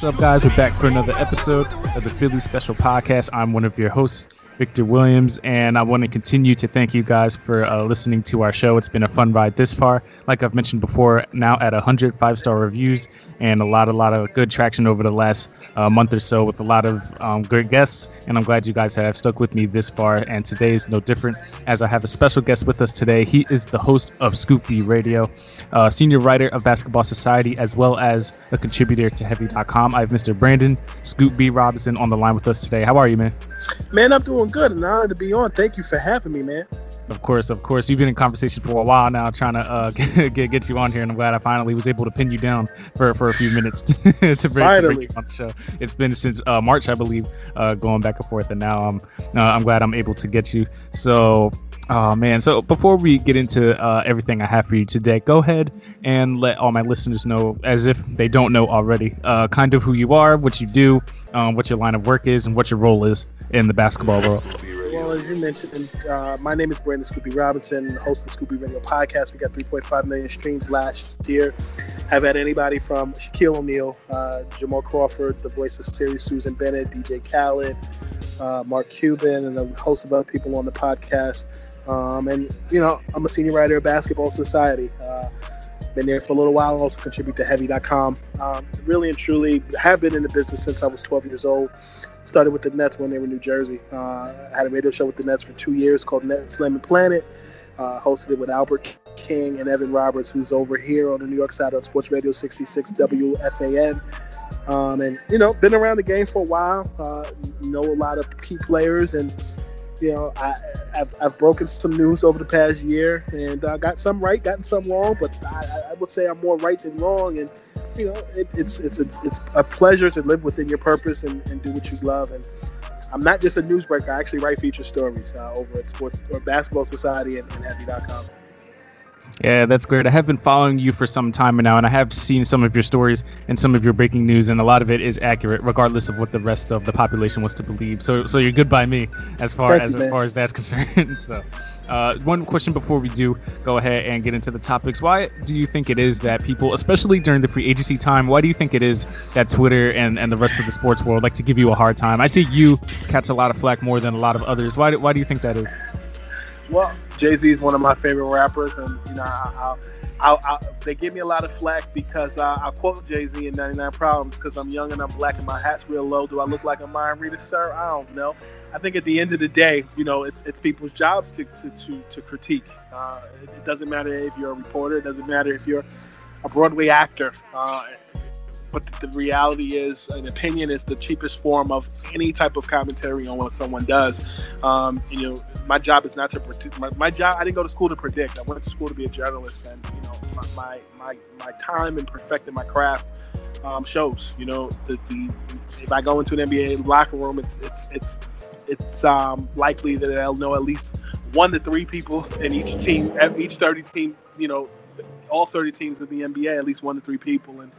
What's up, guys? We're back for another episode of the Philly Special Podcast. I'm one of your hosts, Victor Williams, and I want to continue to thank you guys for uh, listening to our show. It's been a fun ride this far. Like I've mentioned before, now at 100 five star reviews and a lot, a lot of good traction over the last uh, month or so with a lot of um, great guests. And I'm glad you guys have stuck with me this far. And today is no different, as I have a special guest with us today. He is the host of Scoop B Radio, uh, senior writer of Basketball Society, as well as a contributor to Heavy.com. I have Mr. Brandon Scoop B Robinson on the line with us today. How are you, man? Man, I'm doing good. An honor to be on. Thank you for having me, man. Of course, of course. You've been in conversation for a while now, trying to uh, get get you on here, and I'm glad I finally was able to pin you down for, for a few minutes to, bring, to bring you on the show. It's been since uh, March, I believe, uh, going back and forth, and now I'm uh, I'm glad I'm able to get you. So. Oh man! So before we get into uh, everything I have for you today, go ahead and let all my listeners know, as if they don't know already, uh, kind of who you are, what you do, um, what your line of work is, and what your role is in the basketball world. Well, as you mentioned, uh, my name is Brandon Scoop B Robinson, host of the Scoop B Radio podcast. We got 3.5 million streams last year. Have had anybody from Shaquille O'Neal, uh, Jamal Crawford, the voice of Siri, Susan Bennett, DJ Khaled, uh, Mark Cuban, and a host of other people on the podcast. Um, and, you know, I'm a senior writer at Basketball Society. Uh, been there for a little while. Also contribute to Heavy.com. Um, really and truly have been in the business since I was 12 years old. Started with the Nets when they were in New Jersey. Uh, had a radio show with the Nets for two years called Net Slam and Planet. Uh, hosted it with Albert King and Evan Roberts, who's over here on the New York side of Sports Radio 66 WFAN. Um, and you know, been around the game for a while. Uh, know a lot of key players, and you know, I, have I've broken some news over the past year, and uh, got some right, gotten some wrong. But I, I would say I'm more right than wrong, and you know, it, it's it's a it's a pleasure to live within your purpose and, and do what you love. And I'm not just a newsbreaker; I actually write feature stories uh, over at Sports or Basketball Society and, and Heavy.com. Yeah, that's great. I have been following you for some time now, and I have seen some of your stories and some of your breaking news, and a lot of it is accurate, regardless of what the rest of the population wants to believe. So, so you're good by me as far Thank as you, as far as that's concerned. so, uh, one question before we do go ahead and get into the topics: Why do you think it is that people, especially during the free agency time, why do you think it is that Twitter and, and the rest of the sports world like to give you a hard time? I see you catch a lot of flack more than a lot of others. Why do, why do you think that is? Well, Jay Z is one of my favorite rappers, and you know, I, I, I, they give me a lot of flack because I quote Jay Z in 99 Problems because I'm young and I'm black and my hat's real low. Do I look like a mind reader, sir? I don't know. I think at the end of the day, you know, it's it's people's jobs to to to, to critique. Uh, it, doesn't matter if you're a reporter. It doesn't matter if you're a Broadway actor. Uh, but the, the reality is, an opinion is the cheapest form of any type of commentary on what someone does. Um, you know, my job is not to predict. My, my job, I didn't go to school to predict. I went to school to be a journalist, and you know, my my my, time in perfecting my craft um, shows. You know, the, the if I go into an NBA locker room, it's it's it's it's um, likely that I'll know at least one to three people in each team, each thirty team. You know, all thirty teams of the NBA, at least one to three people, and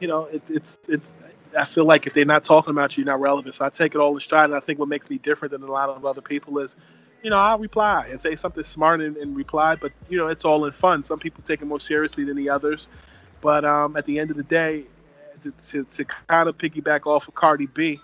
you know, it, it's it's I feel like if they're not talking about you, you're not relevant. So I take it all in stride. And I think what makes me different than a lot of other people is, you know, I'll reply and say something smart and, and reply, but you know, it's all in fun. Some people take it more seriously than the others. But um, at the end of the day, to, to, to kind of piggyback off of Cardi B,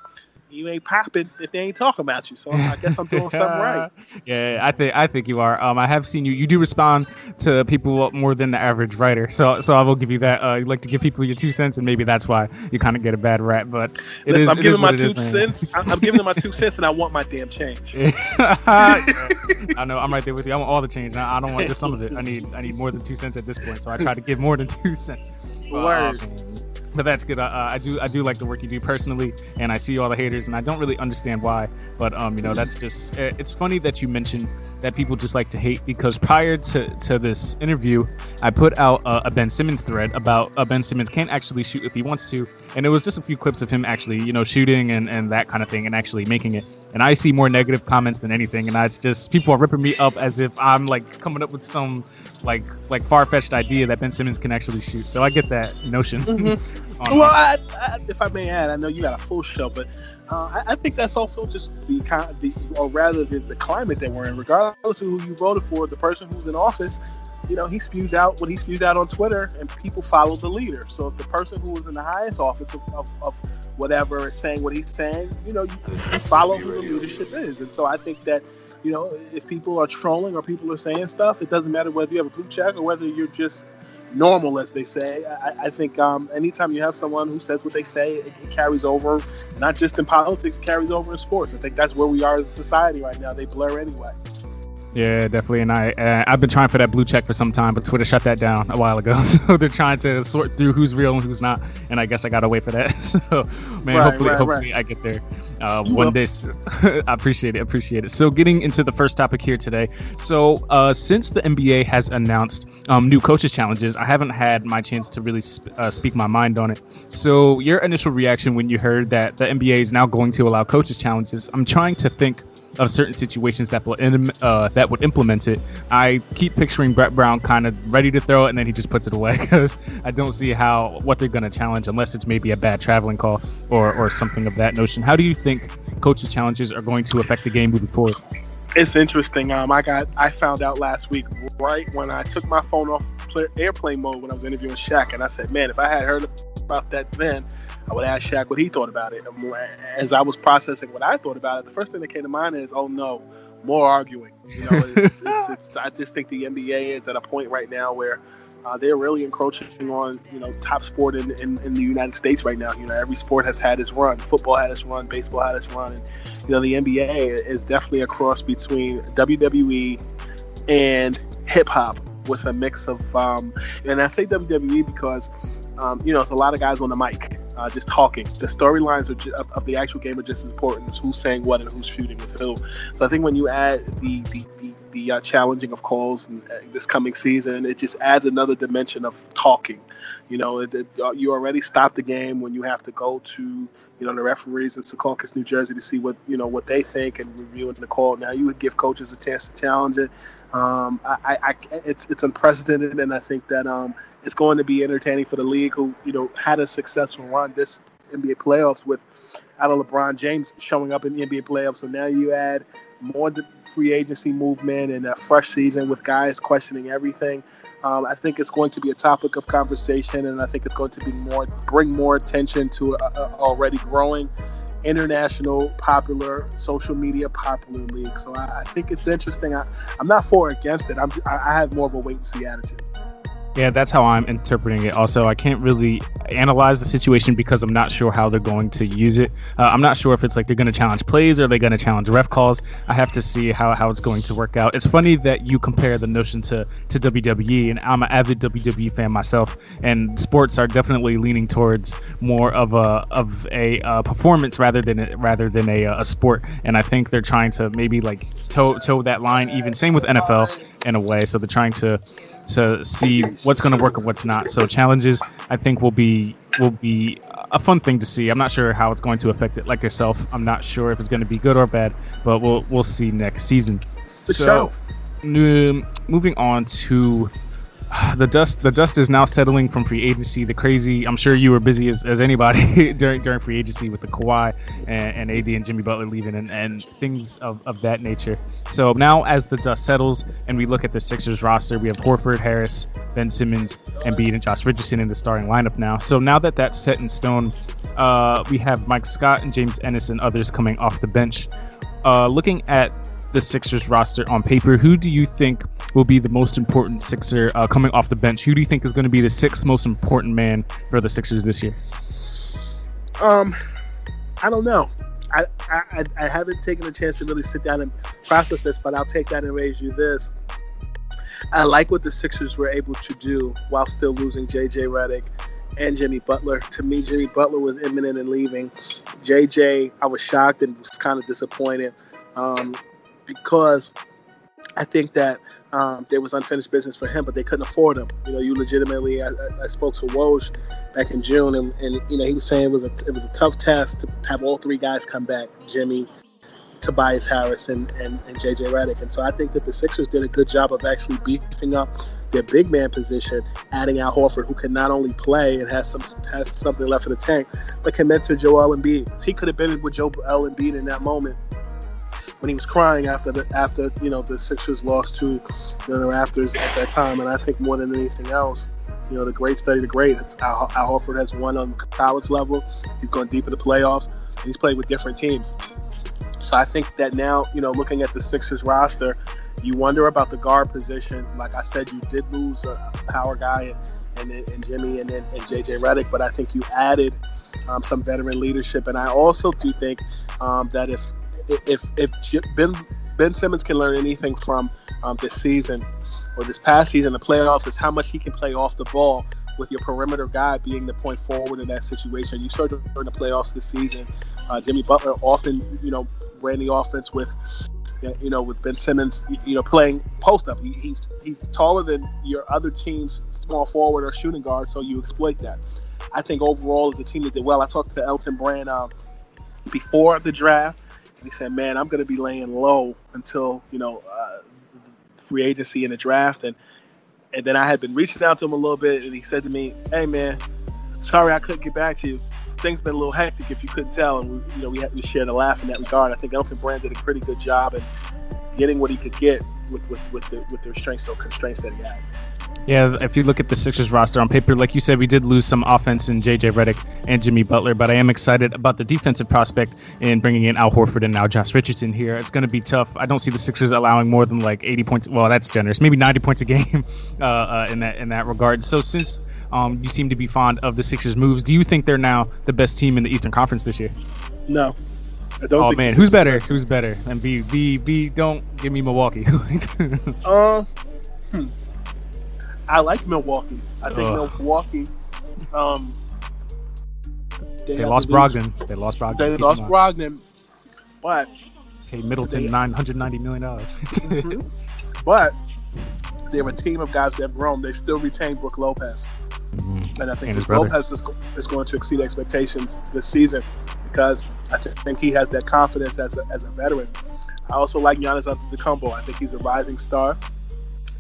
you ain't popping if they ain't talking about you. So I guess I'm doing something right. Yeah, I think I think you are. Um, I have seen you. You do respond to people more than the average writer. So so I will give you that. Uh, you like to give people your two cents, and maybe that's why you kind of get a bad rap. But it Listen, is, I'm it giving is my two is, cents. I'm, I'm giving them my two cents, and I want my damn change. I know. I'm right there with you. I want all the change. I, I don't want just some of it. I need I need more than two cents at this point. So I try to give more than two cents. But, Word. um, but that's good. Uh, I do I do like the work you do personally, and I see all the haters, and I don't really understand why. But um, you know, that's just uh, it's funny that you mentioned that people just like to hate because prior to to this interview, I put out uh, a Ben Simmons thread about uh, Ben Simmons can't actually shoot if he wants to, and it was just a few clips of him actually, you know, shooting and and that kind of thing, and actually making it. And I see more negative comments than anything, and it's just people are ripping me up as if I'm like coming up with some like like far fetched idea that Ben Simmons can actually shoot. So I get that notion. On- Well, I, I, if I may add, I know you got a full show, but uh, I, I think that's also just the kind, the, or rather the, the climate that we're in. Regardless of who you voted for, the person who's in office, you know, he spews out what he spews out on Twitter, and people follow the leader. So if the person who is in the highest office of, of, of whatever is saying what he's saying, you know, you, you follow who the leadership is. And so I think that. You know, if people are trolling or people are saying stuff, it doesn't matter whether you have a blue check or whether you're just normal, as they say. I, I think um, anytime you have someone who says what they say, it, it carries over, not just in politics, it carries over in sports. I think that's where we are as a society right now. They blur anyway. Yeah, definitely. And I uh, I've been trying for that blue check for some time, but Twitter shut that down a while ago. So they're trying to sort through who's real and who's not. And I guess I gotta wait for that. So man, Right, hopefully right, hopefully right. I get there uh, one will. day. I appreciate it. Appreciate it. So getting into the first topic here today. So uh, since the NBA has announced um, new coaches challenges, I haven't had my chance to really sp- uh, speak my mind on it. So your initial reaction when you heard that the NBA is now going to allow coaches challenges, I'm trying to think of certain situations that will uh, that would implement it. I keep picturing Brett Brown kind of ready to throw it, and then he just puts it away because I don't see how what they're going to challenge unless it's maybe a bad traveling call or or something of that notion. How do you think coaches challenges are going to affect the game moving forward? It's interesting. Um, I got I found out last week right when I took my phone off airplane mode when I was interviewing Shaq, and I said, "Man, if I had heard about that then, I would ask Shaq what he thought about it." And As I was processing what I thought about it, the first thing that came to mind is, "Oh no, more arguing." You know, it's, it's, it's, I just think the NBA is at a point right now where. Uh, they're really encroaching on you know top sport in, in, in the United States right now. You know every sport has had its run. Football had its run. Baseball had its run. And you know the NBA is definitely a cross between WWE and hip hop with a mix of um, and I say WWE because um, you know it's a lot of guys on the mic uh, just talking. The storylines of, of the actual game are just as important as who's saying what and who's shooting with who. So I think when you add the the the, the uh, challenging of calls uh, this coming season, it just adds another dimension of talking. You know, it, it, uh, you already stopped the game when you have to go to you know the referees in Secaucus, New Jersey, to see what you know what they think and reviewing the call. Now you would give coaches a chance to challenge it. Um, I, I, it's it's unprecedented, and I think that um, it's going to be entertaining for the league, who you know had a successful run this NBA playoffs with out of LeBron James showing up in the NBA playoffs. So now you add more free agency movement and a fresh season with guys questioning everything. Um, I think it's going to be a topic of conversation, and I think it's going to be more bring more attention to a, a already growing international popular social media popular league. So I, I think it's interesting. I, I'm not for or against it. I'm I, I have more of a wait and see attitude. Yeah, that's how I'm interpreting it. Also, I can't really analyze the situation because I'm not sure how they're going to use it. Uh, I'm not sure if it's like they're going to challenge plays or they're going to challenge ref calls. I have to see how, how it's going to work out. It's funny that you compare the notion to, to WWE, and I'm an avid WWE fan myself, and sports are definitely leaning towards more of a of a uh, performance rather than a, rather than a, a sport. And I think they're trying to maybe like toe toe that line. Even same with NFL in a way. So they're trying to to see what's going to work and what's not. So challenges, I think, will be will be a fun thing to see. I'm not sure how it's going to affect it. Like yourself, I'm not sure if it's going to be good or bad, but we'll we'll see next season. For so, um, moving on to the dust the dust is now settling from free agency. The crazy. I'm sure you were busy as, as anybody during during free agency with the Kawhi and, and AD and Jimmy Butler leaving and, and things of, of that nature. So now as the dust settles and we look at the Sixers roster, we have Horford, Harris, Ben Simmons, Embiid, and Josh Richardson in the starting lineup now. So now that that's set in stone, uh, we have Mike Scott and James Ennis and others coming off the bench. Uh, looking at the Sixers roster on paper, who do you think will be the most important Sixer uh, coming off the bench? Who do you think is going to be the sixth most important man for the Sixers this year? Um, I don't know. I, I, I haven't taken a chance to really sit down and process this, but I'll take that and raise you this. I like what the Sixers were able to do while still losing JJ Redick and Jimmy Butler. To me, Jimmy Butler was imminent in leaving. JJ, I was shocked and was kind of disappointed. Um, because I think that um, there was unfinished business for him, but they couldn't afford him. You know, you legitimately. I, I spoke to Woj back in June, and, and, you know he was saying it was a it was a tough task to have all three guys come back: Jimmy, Tobias Harris, and, and, and JJ Redick. And so I think that the Sixers did a good job of actually beefing up their big man position, adding Al Horford, who can not only play and has some has something left in the tank, but can mentor Joel Embiid. He could have been with Joel Embiid in that moment when he was crying after the after you know the Sixers lost to you know, the Raptors at that time. And I think more than anything else, you know, the great study the great. It's Al, Al Horford has won on college level. He's gone deep in the playoffs, and he's played with different teams. So I think that now, you know, looking at the Sixers roster, you wonder about the guard position. Like I said, you did lose a power guy and, and, and Jimmy and, and, and JJ Redick, but I think you added um, some veteran leadership. And I also do think um, that if if if Ben Ben Simmons can learn anything from um, this season or this past season, the playoffs, is how much he can play off the ball with your perimeter guy being the point forward in that situation. You saw during the playoffs this season, uh, Jimmy Butler often, you know, ran the offense with, you know, with Ben Simmons, you know, playing post up. He, he's he's taller than your other team's small forward or shooting guard, so you exploit that. I think overall, as a team that did well, I talked to Elton Brand um, before the draft he said, "Man, I'm going to be laying low until you know uh, free agency and the draft." And and then I had been reaching out to him a little bit, and he said to me, "Hey, man, sorry I couldn't get back to you. Things been a little hectic, if you couldn't tell." And we, you know, we had to share the laugh in that regard. I think Elton Brand did a pretty good job in getting what he could get with with with the with the restraints or constraints that he had. Yeah, if you look at the Sixers roster on paper, like you said, we did lose some offense in JJ Redick and Jimmy Butler, but I am excited about the defensive prospect in bringing in Al Horford and now Josh Richardson here. It's going to be tough. I don't see the Sixers allowing more than like 80 points. Well, that's generous. Maybe 90 points a game uh, uh, in that in that regard. So since um, you seem to be fond of the Sixers' moves, do you think they're now the best team in the Eastern Conference this year? No. I don't oh man, who's better? Who's better? And B, B, B. Don't give me Milwaukee. uh, hmm. I like Milwaukee. I think Ugh. Milwaukee. Um, they, they lost Brogdon. They lost Brogdon. They lost Brogdon, but hey, Middleton nine hundred ninety million dollars. mm-hmm. But they have a team of guys that have grown. They still retain Brook Lopez, mm-hmm. and I think and Lopez is, is, going to exceed expectations this season because I think he has that confidence as a, as a veteran. I also like Giannis Antetokounmpo. I think he's a rising star.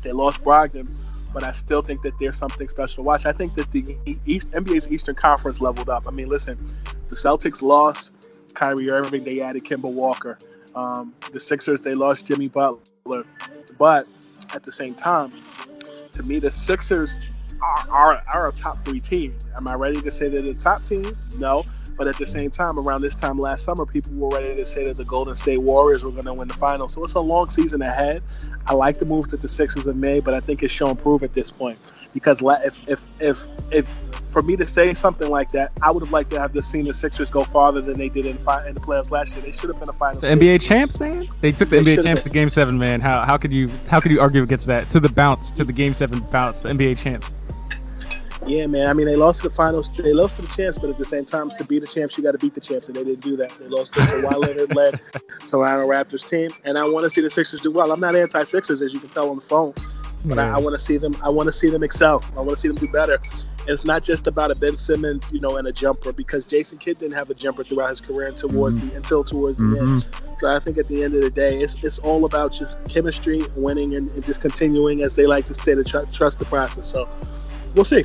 They lost Brogdon, but I still think that there's something special to watch. I think that the East, NBA's Eastern Conference leveled up. I mean, listen, the Celtics lost Kyrie Irving, they added Kemba Walker. Um, the Sixers, they lost Jimmy Butler. But at the same time, to me, the Sixers are, are, are a top three team. Am I ready to say they're the top team? No. But at the same time, around this time last summer, people were ready to say that the Golden State Warriors were going to win the final. So it's a long season ahead. I like the moves that the Sixers have made, but I think it's shown proof at this point. Because if if if if for me to say something like that, I would have liked to have the seen the Sixers go farther than they did in, fi- in the playoffs last year. They should have been a final. The NBA champs, man. They took the they NBA champs been. to Game Seven, man. How how could you how could you argue against that? To the bounce, to the Game Seven bounce, the NBA champs. Yeah, man. I mean, they lost to the finals. They lost to the champs, but at the same time, to beat the champs, you got to beat the champs, and they didn't do that. They lost to Kawhi Leonard led Toronto Raptors team, and I want to see the Sixers do well. I'm not anti-Sixers, as you can tell on the phone, but yeah. I, I want to see them. I want to see them excel. I want to see them do better. it's not just about a Ben Simmons, you know, and a jumper because Jason Kidd didn't have a jumper throughout his career towards mm-hmm. the until towards the mm-hmm. end. So I think at the end of the day, it's it's all about just chemistry, winning, and, and just continuing, as they like to say, to tr- trust the process. So we'll see.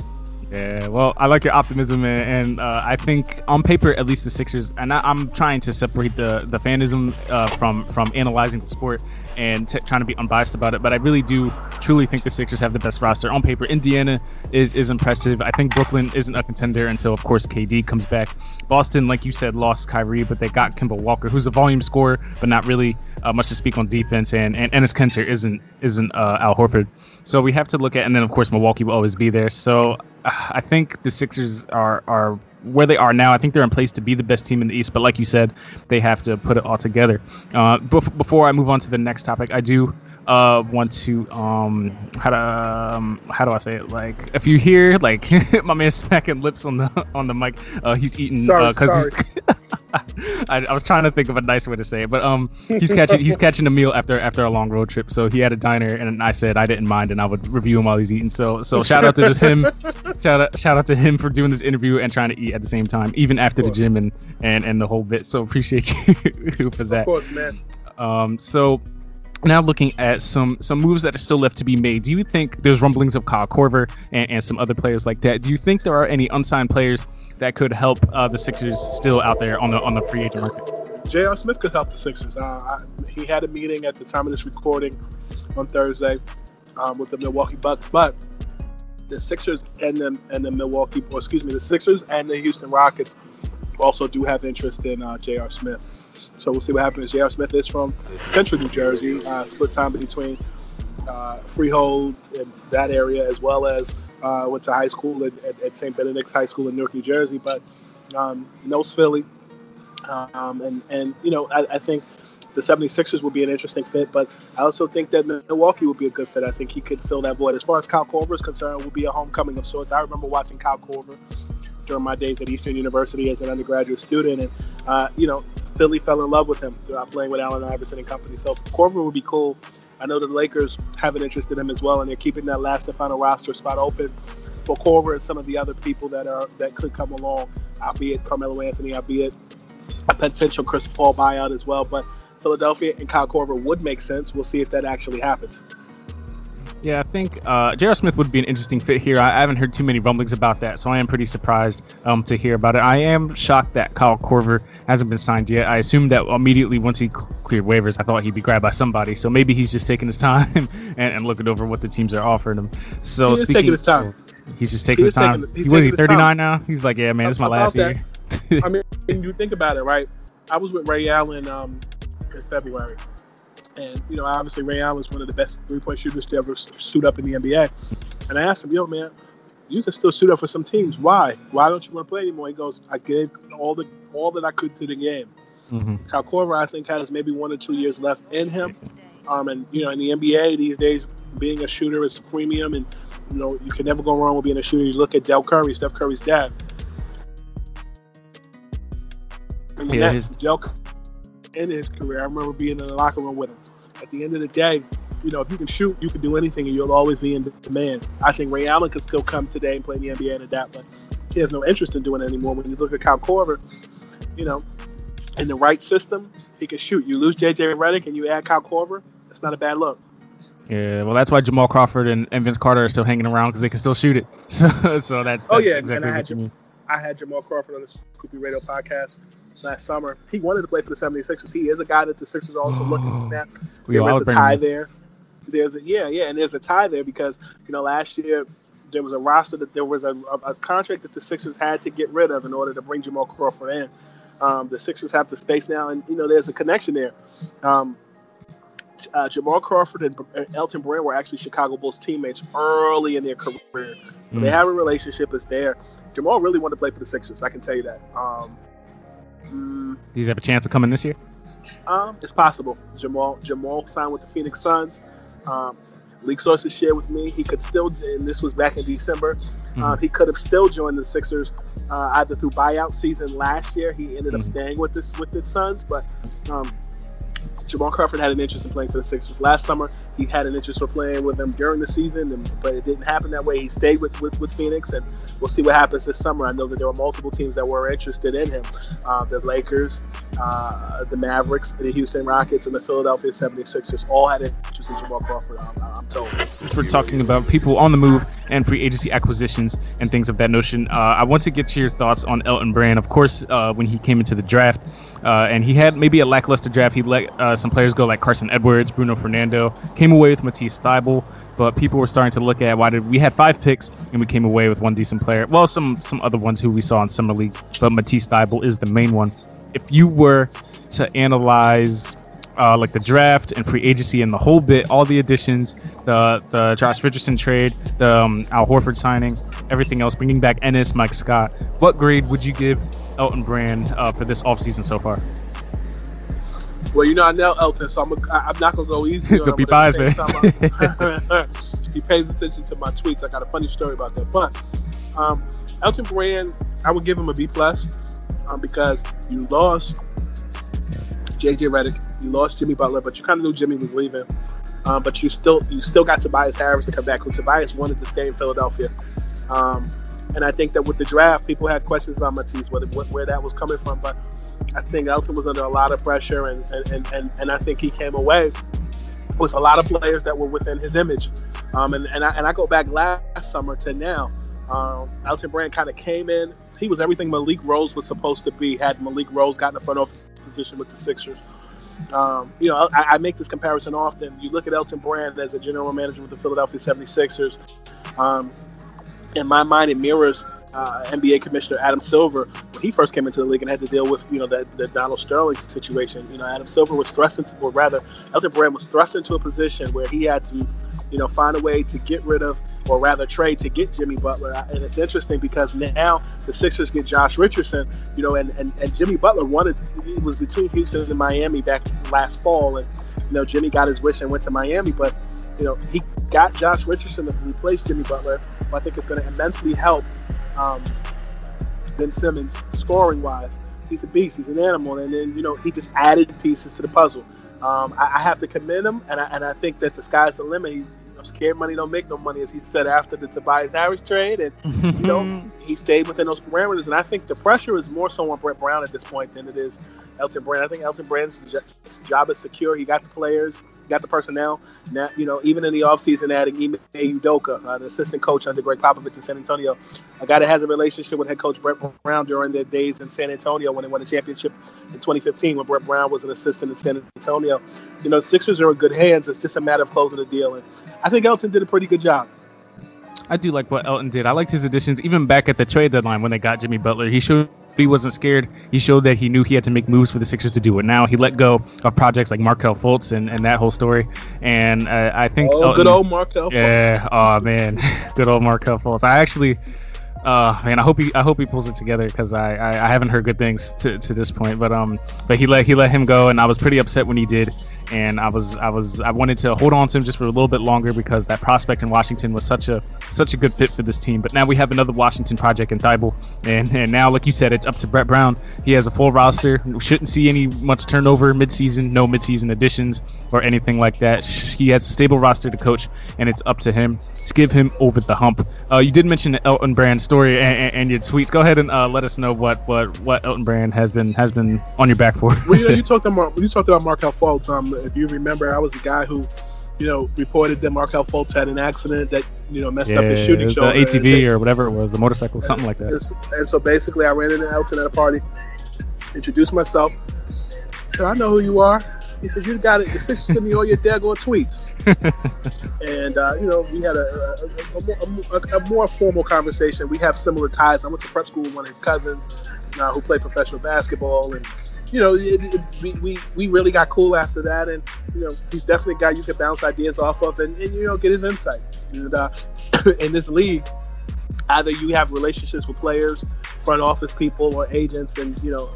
Yeah, well, I like your optimism, and, and uh, I think on paper, at least the Sixers, and I, am trying to separate the the fanism uh, from from analyzing the sport and t- trying to be unbiased about it. But I really do truly think the Sixers have the best roster on paper. Indiana is is impressive. I think Brooklyn isn't a contender until, of course, KD comes back. Boston, like you said, lost Kyrie, but they got Kemba Walker, who's a volume scorer, but not really uh, much to speak on defense. And and Enes Kanter isn't isn't uh, Al Horford. So we have to look at, and then of course Milwaukee will always be there. So uh, I think the Sixers are are where they are now. I think they're in place to be the best team in the East. But like you said, they have to put it all together. Uh, before I move on to the next topic, I do uh, want to um how to um, how do I say it? Like if you hear like my man smacking lips on the on the mic, uh, he's eating because uh, he's. I, I, was trying to think of a nice way to say it, but um, he's catching he's catching a meal after after a long road trip. So he had a diner, and I said I didn't mind, and I would review him while he's eating. So so shout out to him, shout out shout out to him for doing this interview and trying to eat at the same time, even after the gym and and and the whole bit. So appreciate you for that. Of course, man. Um, so now looking at some some moves that are still left to be made do you think there's rumblings of kyle korver and, and some other players like that do you think there are any unsigned players that could help uh, the sixers still out there on the on the free agent market J.R. Smith could help the Sixers. Uh, I, he had a meeting at the time of this recording on Thursday um, with the Milwaukee Bucks, but the Sixers and the and the Milwaukee, or excuse me, the Sixers and the Houston Rockets also do have interest in uh, J.R. Smith. So we'll see what happens. J.R. Smith is from Central New Jersey, uh, split time between uh, Freehold and that area, as well as uh, went to high school at, at, at, St. Benedict's High School in Newark, New Jersey, but um, knows Philly. Um, and, and, you know, I, I, think the 76ers would be an interesting fit, but I also think that Milwaukee would be a good fit. I think he could fill that void. As far as Kyle Korver is concerned, would be a homecoming of sorts. I remember watching Kyle Korver during my days at Eastern University as an undergraduate student, and uh, you know, Philly fell in love with him throughout playing with Allen Iverson and company. So Korver would be cool. I know the Lakers have an interest in him as well, and they're keeping that last and final roster spot open for Korver and some of the other people that are that could come along, albeit Carmelo Anthony, albeit a potential Chris Paul buyout as well. But Philadelphia and Kyle Korver would make sense. We'll see if that actually happens. Yeah, I think uh, J.R. Smith would be an interesting fit here. I, I, haven't heard too many rumblings about that, so I am pretty surprised um, to hear about it. I am shocked that Kyle Korver hasn't been signed yet. I assumed that immediately once he cleared waivers, I thought he'd be grabbed by somebody. So maybe he's just taking his time and, and looking over what the teams are offering him. So he's speaking, taking his time. He's just taking his time. Taking, he was he 39 now. He's like, yeah, man, this is my last year. I mean, you think about it, right? I was with Ray Allen um, in February. And, you know, obviously Ray Allen was one of the best three point shooters to ever suit up in the NBA. And I asked him, yo, man, you can still suit up for some teams. Why? Why don't you want to play anymore? He goes, I gave all the all that I could to the game. Mm-hmm. Kyle Korver, I think, has maybe one or two years left in him. Um, and you know, in the NBA these days, being a shooter is premium, and you know, you can never go wrong with being a shooter. You look at Del Curry, Steph Curry's dad. And yeah, his... Del in his career, I remember being in the locker room with him at the end of the day, you know, if you can shoot, you can do anything, and you'll always be in demand. I think Ray Allen could still come today and play in the NBA and adapt, but he has no interest in doing it anymore. When you look at Kyle Korver, you know, in the right system, he can shoot. You lose JJ Redick and you add Kyle Korver, that's not a bad look. Yeah, well, that's why Jamal Crawford and, and Vince Carter are still hanging around because they can still shoot it. So, so that's, oh, that's oh yeah, exactly I had, Jam- I had Jamal Crawford on the Scoop B Radio podcast last summer. He wanted to play for the 76ers. He is a guy that the Sixers are also looking at. There is a tie there. There's a yeah, yeah, and there's a tie there because you know last year there was a roster that there was a, a, a contract that the Sixers had to get rid of in order to bring Jamal Crawford in. Um, the Sixers have the space now, and you know there's a connection there. Um, uh, Jamal Crawford and Elton Brand were actually Chicago Bulls teammates early in their career. Mm. They have a relationship that's there. Jamal really wanted to play for the Sixers. I can tell you that. Um, Mm, Does he have a chance of coming this year? Um, it's possible. Jamal Jamal signed with the Phoenix Suns. Um, league sources shared with me he could still, and this was back in December, mm-hmm. uh, he could have still joined the Sixers uh, either through buyout season last year. He ended mm-hmm. up staying with this with the Suns, but um, Jamal Crawford had an interest in playing for the Sixers last summer. He had an interest for playing with them during the season, and, but it didn't happen that way. He stayed with, with, with Phoenix, and we'll see what happens this summer. I know that there were multiple teams that were interested in him uh, the Lakers, uh, the Mavericks, the Houston Rockets, and the Philadelphia 76ers all had interest in Jamal Crawford, I'm, I'm told. Since we're talking about people on the move and free agency acquisitions and things of that notion, uh, I want to get to your thoughts on Elton Brand. Of course, uh, when he came into the draft, uh, and he had maybe a lackluster draft. He let uh, some players go like Carson Edwards, Bruno Fernando, came away with Matisse Thybulle, but people were starting to look at why did we had five picks and we came away with one decent player. Well, some some other ones who we saw in summer league, but Matisse Thybulle is the main one. If you were to analyze uh, like the draft and free agency and the whole bit, all the additions, the the Josh Richardson trade, the um, Al Horford signing, everything else, bringing back Ennis, Mike Scott. What grade would you give Elton Brand uh, for this offseason so far? Well, you know I know Elton, so I'm a, I'm not gonna go easy. Don't be biased, man. he pays attention to my tweets. I got a funny story about that. But um, Elton Brand, I would give him a B plus um, because you lost JJ Redick, you lost Jimmy Butler, but you kind of knew Jimmy was leaving. Um, but you still you still got Tobias Harris to come back. Because Tobias wanted to stay in Philadelphia. Um, and I think that with the draft, people had questions about Matisse, whether, where that was coming from. But I think Elton was under a lot of pressure, and and, and, and I think he came away with a lot of players that were within his image. Um, and, and, I, and I go back last summer to now. Um, Elton Brand kind of came in. He was everything Malik Rose was supposed to be. Had Malik Rose gotten the front office position with the Sixers. Um, you know, I, I, make this comparison often. You look at Elton Brand as a general manager with the Philadelphia 76ers. Um, in my mind, it mirrors uh, NBA Commissioner Adam Silver when he first came into the league and had to deal with you know the, the Donald Sterling situation. You know, Adam Silver was thrust into, or rather, Elton Brand was thrust into a position where he had to you know, find a way to get rid of, or rather trade to get Jimmy Butler. And it's interesting because now the Sixers get Josh Richardson, you know, and, and, and Jimmy Butler wanted, he was between Houston and Miami back last fall. And, you know, Jimmy got his wish and went to Miami. But, you know, he got Josh Richardson to replace Jimmy Butler. I think it's going to immensely help um, Ben Simmons scoring wise. He's a beast. He's an animal. And then, you know, he just added pieces to the puzzle. Um, I, I, have to commend him, and I, and I think that the sky's the limit. He, know, scared money don't make no money, as he said after the Tobias Harris trade, and you know he stayed within those parameters. And I think the pressure is more so on Brett Brown at this point than it is Elton Brand. I think Elton Brand's job is secure. He got the players got the personnel. Now, you know, even in the offseason, adding Ime Udoka, uh, assistant coach under Gregg Popovich in San Antonio, a guy that has a relationship with head coach Brett Brown during their days in San Antonio when they won the championship in 2015 when Brett Brown was an assistant in San Antonio. You know, Sixers are in good hands. It's just a matter of closing the deal. And I think Elton did a pretty good job. I do like what Elton did. I liked his additions even back at the trade deadline when they got Jimmy Butler. He showed he wasn't scared. He showed that he knew he had to make moves for the Sixers to do it. Now he let go of projects like Markelle Fultz and, and that whole story. And uh, I think oh, Elton, good old Markelle. Yeah. Oh man, good old Markelle Fultz. I actually uh, man, I hope he I hope he pulls it together because I, I, I haven't heard good things to, to this point. But um, but he let he let him go, and I was pretty upset when he did. And I was I was I wanted to hold on to him just for a little bit longer because that prospect in Washington was such a such a good fit for this team. But now we have another Washington project in Thybulle, and and now like you said, it's up to Brett Brown. He has a full roster. We shouldn't see any much turnover midseason, no midseason additions or anything like that. He has a stable roster to coach, and it's up to him to give him over the hump. Uh, you did mention the Elton Brand story and, and, and your tweets. Go ahead and uh, let us know what, what, what Elton Brand has been has been on your back for. well, you talked about you talked about Fultz. Um, if you remember, I was the guy who, you know, reported that Markelle Fultz had an accident that you know messed yeah, up his shooting show, The ATV they, or whatever it was, the motorcycle, something like that. And, and so basically, I ran into Elton at a party, introduced myself. Said, I know who you are. He said, "You got it. The Sixers sent me all your daggone tweets." and uh, you know, we had a a, a, a, more formal conversation. We have similar ties. I went to prep school with one of his cousins, uh, who played professional basketball, and you know, it, it, we, we we really got cool after that. And you know, he's definitely a guy you can bounce ideas off of, and, and you know, get his insight. And uh, in this league, either you have relationships with players, front office people, or agents, and you know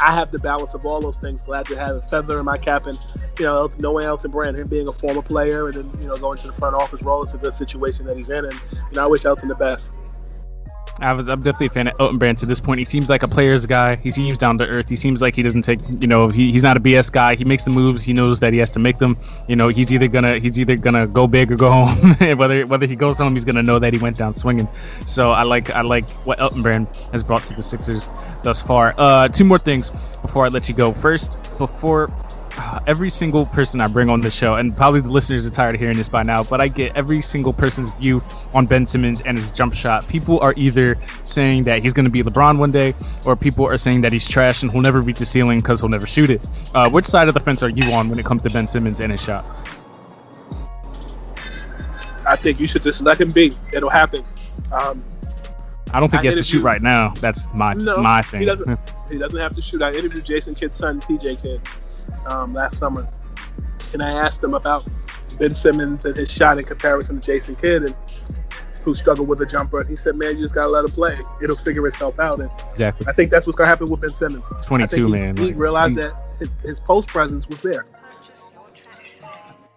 I have the balance of all those things. Glad to have a feather in my cap, and you know, no one else Elton Brand, him being a former player, and then you know going to the front office role, it's a good situation that he's in, and know, I wish Elton the best. I was I'm definitely a fan of Elton Brand to this point. He seems like a player's guy. He seems down to earth. He seems like he doesn't take you know he, he's not a BS guy. He makes the moves. He knows that he has to make them. You know he's either gonna he's either gonna go big or go home. whether whether he goes home, he's gonna know that he went down swinging. So I like I like what Elton Brand has brought to the Sixers thus far. Uh, two more things before I let you go. First, before every single person I bring on the show, and probably the listeners are tired of hearing this by now, but I get every single person's view on Ben Simmons and his jump shot. People are either saying that he's going to be LeBron one day, or people are saying that he's trash and he'll never reach the ceiling because he'll never shoot it. Uh, which side of the fence are you on when it comes to Ben Simmons and his shot? I think you should just let him be. It'll happen. Um, I don't think I he has to shoot right now. That's my no, my thing. He doesn't, he doesn't have to shoot. I interviewed Jason Kidd's son, PJ Kidd, um, last summer, and I asked him about Ben Simmons and his shot in comparison to Jason Kidd, and who struggled with a jumper. And he said, "Man, you just gotta let him play. It'll figure itself out." And exactly, I think that's what's gonna happen with Ben Simmons. Twenty-two, he, man. He realized he, that his, his post presence was there.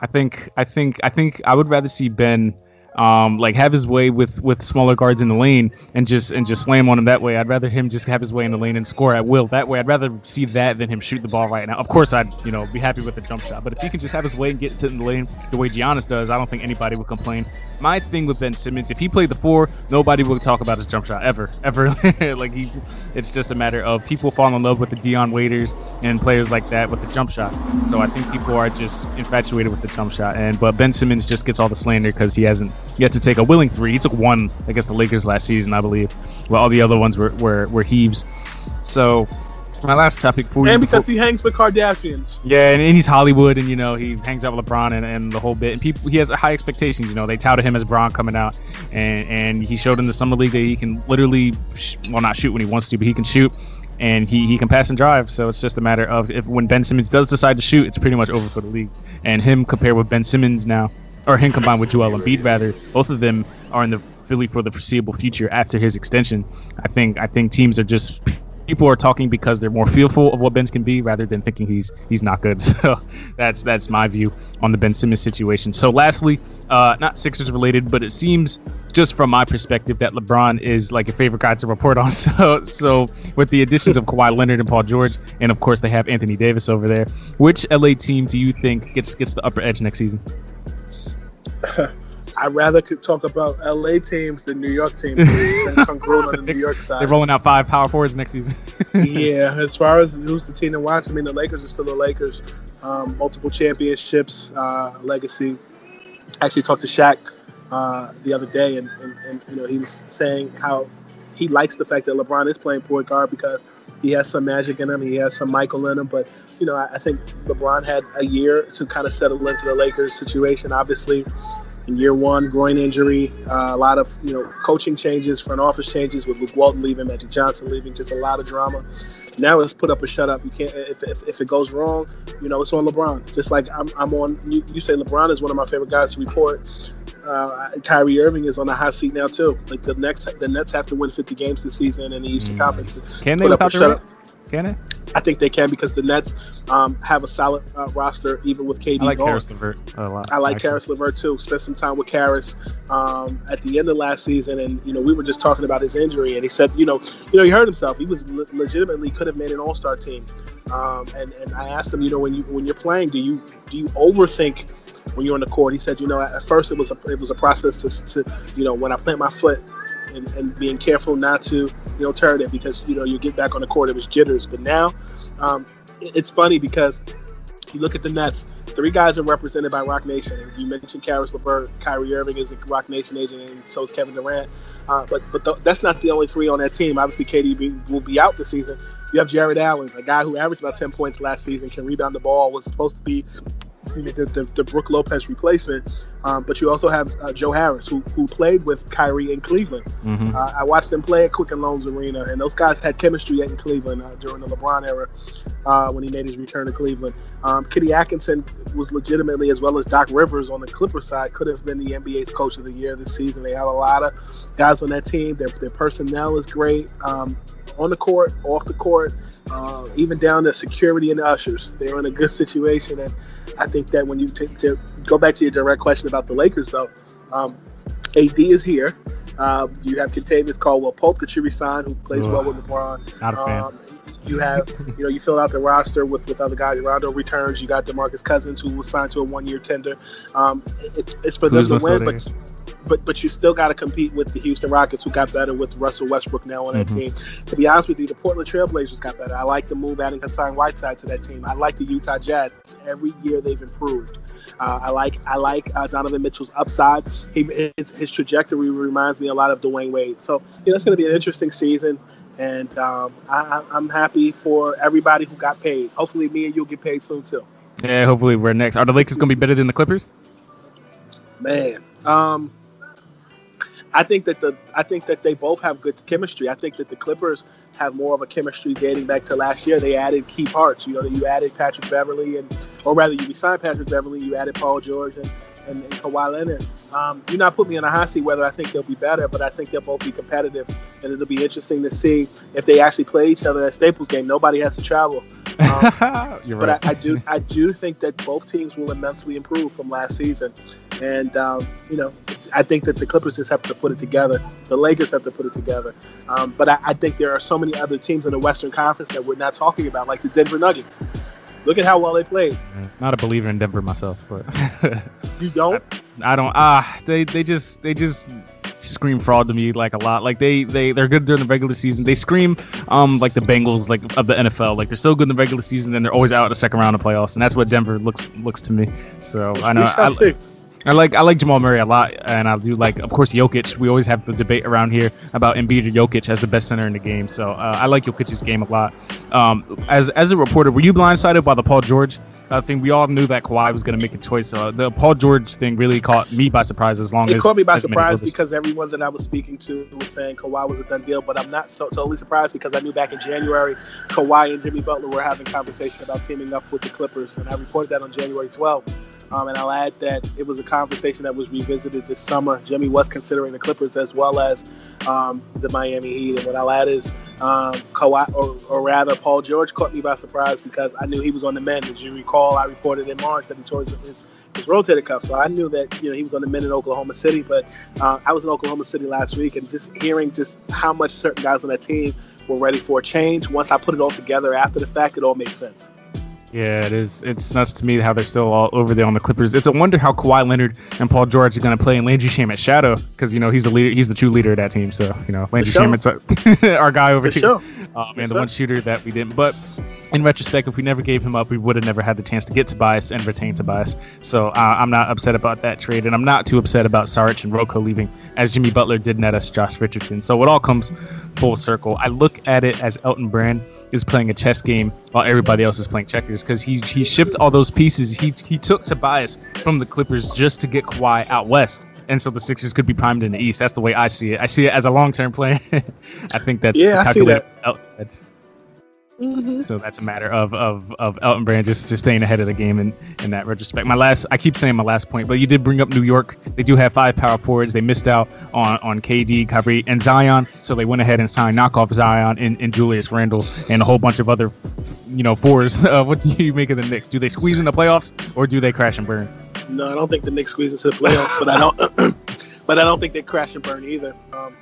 I think, I think, I think I would rather see Ben um, like have his way with with smaller guards in the lane and just and just slam on him that way. I'd rather him just have his way in the lane and score at will that way. I'd rather see that than him shoot the ball right now. Of course, I'd you know be happy with the jump shot, but if he can just have his way and get to the lane the way Giannis does, I don't think anybody would complain. My thing with Ben Simmons, if he played the four, nobody would talk about his jump shot ever, ever. like he, it's just a matter of people fall in love with the Dion Waiters and players like that with the jump shot. So I think people are just infatuated with the jump shot, and but Ben Simmons just gets all the slander because he hasn't yet to take a willing three. He took one against the Lakers last season, I believe, while all the other ones were were, were heaves. So my last topic for you. And because he hangs with Kardashians. Yeah, and, and, he's Hollywood, and you know he hangs out with LeBron and, and the whole bit. And people, he has high expectations. You know, they touted him as Bron coming out, and and he showed in the summer league that he can literally, sh- well, not shoot when he wants to, but he can shoot, and he he can pass and drive. So it's just a matter of if when Ben Simmons does decide to shoot, it's pretty much over for the league. And him compared with Ben Simmons now, or him combined with Joel Embiid rather, both of them are in the Philly for the foreseeable future after his extension. I think I think teams are just people are talking because they're more fearful of what Ben's can be rather than thinking he's he's not good. So that's that's my view on the Ben Simmons situation. So lastly, uh, not Sixers related, but it seems just from my perspective that LeBron is like a favorite guy to report on. So so with the additions of Kawhi Leonard and Paul George, and of course they have Anthony Davis over there, which LA team do you think gets gets the upper edge next season? I'd rather talk about LA teams than New York teams. congruent on the New York side. They're rolling out five power forwards next season. yeah, as far as who's the team to watch, I mean, the Lakers are still the Lakers. Um, multiple championships, uh, legacy. I actually talked to Shaq uh, the other day, and, and, and, you know he was saying how he likes the fact that LeBron is playing point guard because he has some magic in him, he has some Michael in him. But you know, I, I think LeBron had a year to kind of settle into the Lakers situation. Obviously, in year one, groin injury, uh, a lot of you know coaching changes, front office changes with Luke Walton leaving, Magic Johnson leaving, just a lot of drama. Now let's put up a shut up. You can't if, if, if it goes wrong, you know it's on LeBron. Just like I'm, I'm on. You, you say LeBron is one of my favorite guys to report. Uh, Kyrie Irving is on the hot seat now too. Like the next, the Nets have to win 50 games this season in the Eastern mm. Conference. Can they put without the Can they? I think they can because the Nets um, have a solid uh, roster, even with KD. I like gone. LeVert a lot. I like Caris LeVert too. Spent some time with Caris um, at the end of last season, and you know we were just talking about his injury, and he said, you know, you know, he hurt himself. He was le- legitimately could have made an All Star team. Um, and and I asked him, you know, when you when you're playing, do you do you overthink when you're on the court? He said, you know, at first it was a it was a process to, to you know when I plant my foot and, and, being careful not to, you know, turn it because you know you get back on the court, it was jitters. But now, um, it's funny because you look at the Nets. Three guys are represented by Roc Nation. And you mentioned Caris LeVert, Kyrie Irving is a Roc Nation agent, and so is Kevin Durant. Uh, but but th- that's not the only three on that team. Obviously, KD will be out this season. You have Jarrett Allen, a guy who averaged about 10 points last season, can rebound the ball, was supposed to be the, the, the Brook Lopez replacement. Um, but you also have uh, Joe Harris, who, who played with Kyrie in Cleveland. Mm-hmm. Uh, I watched them play at Quicken Loans Arena, and those guys had chemistry in Cleveland uh, during the LeBron era uh, when he made his return to Cleveland. Um, Kenny Atkinson was legitimately, as well as Doc Rivers on the Clippers side, could have been the NBA's Coach of the Year this season. They had a lot of guys on that team. Their, their personnel is great. Um, on the court, off the court, uh, even down to security and ushers. They're in a good situation, and I think that when you t- to go back to your direct question about the Lakers, though, um, AD is here. Uh, you have Kentavious Caldwell Pope that you resigned, who plays Ugh. well with LeBron. Not a fan. Um, you have, you know, you fill out the roster with, with other guys. Rondo returns. You got Demarcus Cousins, who was signed to a one year tender. Um, it, it's for them to win, but but but you still got to compete with the Houston Rockets, who got better with Russell Westbrook now on that Mhm. team. To be honest with you, the Portland Trailblazers got better. I like the move adding Hassan Whiteside to that team. I like the Utah Jazz. Every year they've improved. Uh, I like I like uh, Donovan Mitchell's upside. He his, his trajectory reminds me a lot of Dwyane Wade. So you know it's going to be an interesting season. And um, I, I'm happy for everybody who got paid. Hopefully, me and you'll get paid soon too. Yeah, hopefully we're next. Are the Lakers gonna be better than the Clippers? Man, um, I think that the I think that they both have good chemistry. I think that the Clippers have more of a chemistry dating back to last year. They added key parts. You know, you added Patrick Beverley, and or rather, you resigned Patrick Beverley. You added Paul George and and, and Kawhi Leonard. Um, do not put me in a hot seat whether I think they'll be better, but I think they'll both be competitive, and it'll be interesting to see if they actually play each other at Staples game. Nobody has to travel. Um, You're but right. I, I do I do think that both teams will immensely improve from last season, and um, you know I think that the Clippers just have to put it together. The Lakers have to put it together, um, but I, I think there are so many other teams in the Western Conference that we're not talking about, like the Denver Nuggets. Look at how well they played. Not a believer in Denver myself, but You don't? I don't. Ah, they they just they just scream fraud to me like a lot. Like they they they're good during the regular season. They scream um like the Bengals like of the NFL. Like they're so good in the regular season, and they're always out in the second round of playoffs, and that's what Denver looks looks to me. So I know I. I like I like Jamal Murray a lot, and I do like, of course, Jokic. We always have the debate around here about Embiid or Jokic as the best center in the game. So uh, I like Jokic's game a lot. Um, as as a reporter, were you blindsided by the Paul George uh, thing? We all knew that Kawhi was going to make a choice. So the Paul George thing really caught me by surprise. As long It as caught me by surprise because everyone that I was speaking to was saying Kawhi was a done deal, but I'm not so totally surprised because I knew back in January Kawhi and Jimmy Butler were having conversation about teaming up with the Clippers, and I reported that on January 12th. Um, and I'll add that it was a conversation that was revisited this summer. Jimmy was considering the Clippers as well as um, the Miami Heat. And what I'll add is um, Kawhi, or, or rather, Paul George caught me by surprise because I knew he was on the mend. As you recall, I reported in March that he tore his, his, rotator cuff. So I knew that you know he was on the mend in Oklahoma City. But uh, I was in Oklahoma City last week, and just hearing just how much certain guys on that team were ready for a change. Once I put it all together after the fact, it all made sense. Yeah, it is. It's nuts to me how they're still all over there on the Clippers. It's a wonder how Kawhi Leonard and Paul George are going to play and Landry Shamet shadow because you know he's the leader. He's the true leader of that team. So you know Landry. Shamet's our, our guy over here. Um, Yes, and the one shooter that we didn't. But in retrospect, if we never gave him up, we would have never had the chance to get Tobias and retain Tobias. So uh, I'm not upset about that trade, and I'm not too upset about Saric and Rocco leaving, as Jimmy Butler did net us Josh Richardson. So it all comes full circle. I look at it as Elton Brand is playing a chess game while everybody else is playing checkers because he he shipped all those pieces. He he took Tobias from the Clippers just to get Kawhi out west. And so the Sixers could be primed in the East. That's the way I see it. I see it as a long-term plan. I think that's Yeah, I see that. out- that's- so that's a matter of, of, of Elton Brand just, just staying ahead of the game in, in that retrospect. My last, I keep saying my last point, but you did bring up New York. They do have five power forwards. They missed out on, on KD, Kyrie, and Zion, so they went ahead and signed knockoff Zion and, and Julius Randle and a whole bunch of other, you know, fours. Uh, what do you make of the Knicks? Do they squeeze in the playoffs or do they crash and burn? No, I don't think the Knicks squeeze into the playoffs, but I don't. but I don't think they crash and burn either. Um,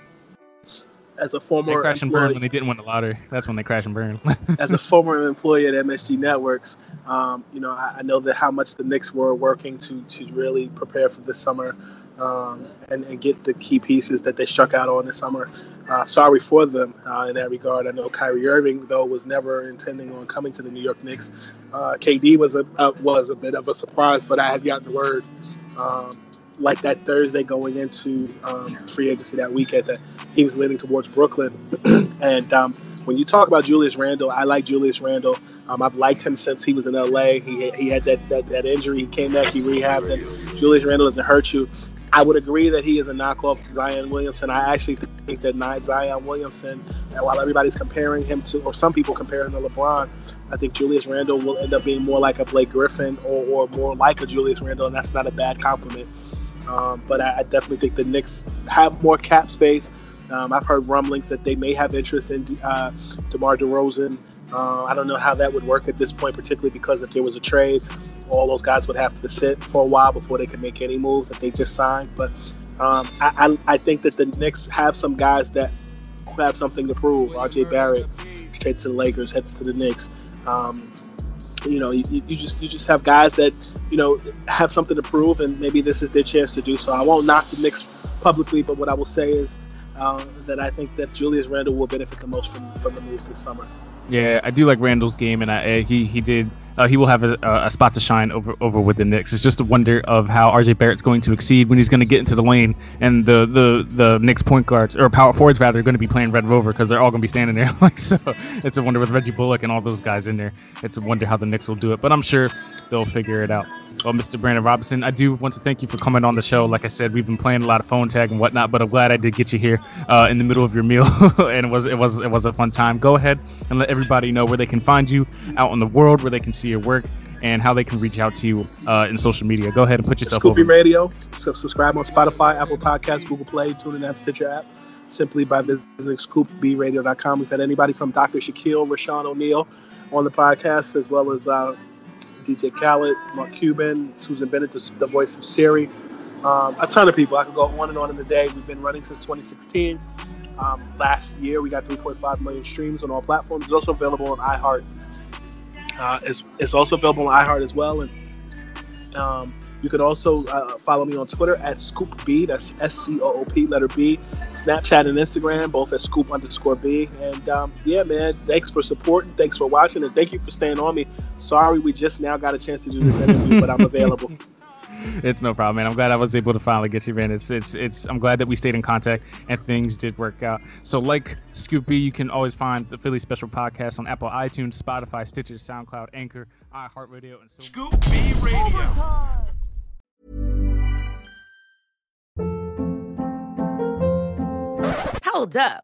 as a former They crash and burn when they didn't win the lottery. That's when they crash and burn. as a former employee at MSG Networks, um, you know, I, I know that how much the Knicks were working to to really prepare for this summer um, and, and get the key pieces that they struck out on this summer. Uh, sorry for them uh, in that regard. I know Kyrie Irving, though, was never intending on coming to the New York Knicks. Uh, KD was a uh, was a bit of a surprise, but I had gotten the word. Um, like that Thursday going into um, free agency that weekend that he was leaning towards Brooklyn. and um, when you talk about Julius Randle, I like Julius Randle. Um, I've liked him since he was in LA. He, he had that, that, that injury. He came back, he rehabbed, and Julius Randle doesn't hurt you. I would agree that he is a knockoff Zion Williamson. I actually think that not Zion Williamson, and while everybody's comparing him to, or some people compare him to LeBron, I think Julius Randle will end up being more like a Blake Griffin or, or more like a Julius Randle, and that's not a bad compliment. Um, but I, I definitely think the Knicks have more cap space. Um, I've heard rumblings that they may have interest in uh, DeMar DeRozan. Uh, I don't know how that would work at this point, particularly because if there was a trade, all those guys would have to sit for a while before they could make any moves that they just signed. But Um, I, I, I think that the Knicks have some guys that have something to prove. RJ Barrett straight to the Lakers, heads to the Knicks. Um, you know, you, you, just you just have guys that you know have something to prove, and maybe this is their chance to do so. I won't knock the Knicks publicly, but what I will say is uh, that I think that Julius Randle will benefit the most from from the moves this summer. Yeah, I do like Randle's game, and I, uh, he he did uh, he will have a, a, spot to shine over over with the Knicks. It's just a wonder of how RJ Barrett's going to exceed when he's going to get into the lane, and the the the Knicks point guards or power forwards rather are going to be playing Red Rover because they're all going to be standing there. like so, it's a wonder with Reggie Bullock and all those guys in there. It's a wonder how the Knicks will do it, but I'm sure they'll figure it out. Well, Mr. Brandon Robinson, I do want to thank you for coming on the show. Like I said, we've been playing a lot of phone tag and whatnot, but I'm glad I did get you here uh, in the middle of your meal, and it was it was it was a fun time. Go ahead and let everybody know where they can find you out in the world, where they can see your work, and how they can reach out to you uh, in social media. Go ahead and put yourself. Scoopy over. Radio. So subscribe on Spotify, Apple Podcasts, Google Play, TuneIn app, Stitcher app. Simply by visiting scoopbradio.com. We've had anybody from Dr. Shaquille, Rashaun O'Neal on the podcast, as well as uh, DJ Khaled, Mark Cuban, Susan Bennett, the voice of Siri. Um, a ton of people. I could go on and on in the day. We've been running since 2016. Um, last year, we got 3.5 million streams on all platforms. It's also available on iHeart. Uh, it's, it's also available on iHeart as well. And um, you can also uh, follow me on Twitter at Scoop B. That's S C O O P, letter B. Snapchat and Instagram, both at Scoop underscore B. And um, yeah, man, thanks for supporting. Thanks for watching. And thank you for staying on me. Sorry, we just now got a chance to do this interview, but I'm available. It's no problem, man. I'm glad I was able to finally get you, man. It's it's it's. I'm glad that we stayed in contact and things did work out. So, like Scoop B, you can always find the Philly Special podcast on Apple, iTunes, Spotify, Stitcher, SoundCloud, Anchor, iHeartRadio, and so. Scoop B Radio. Hold up.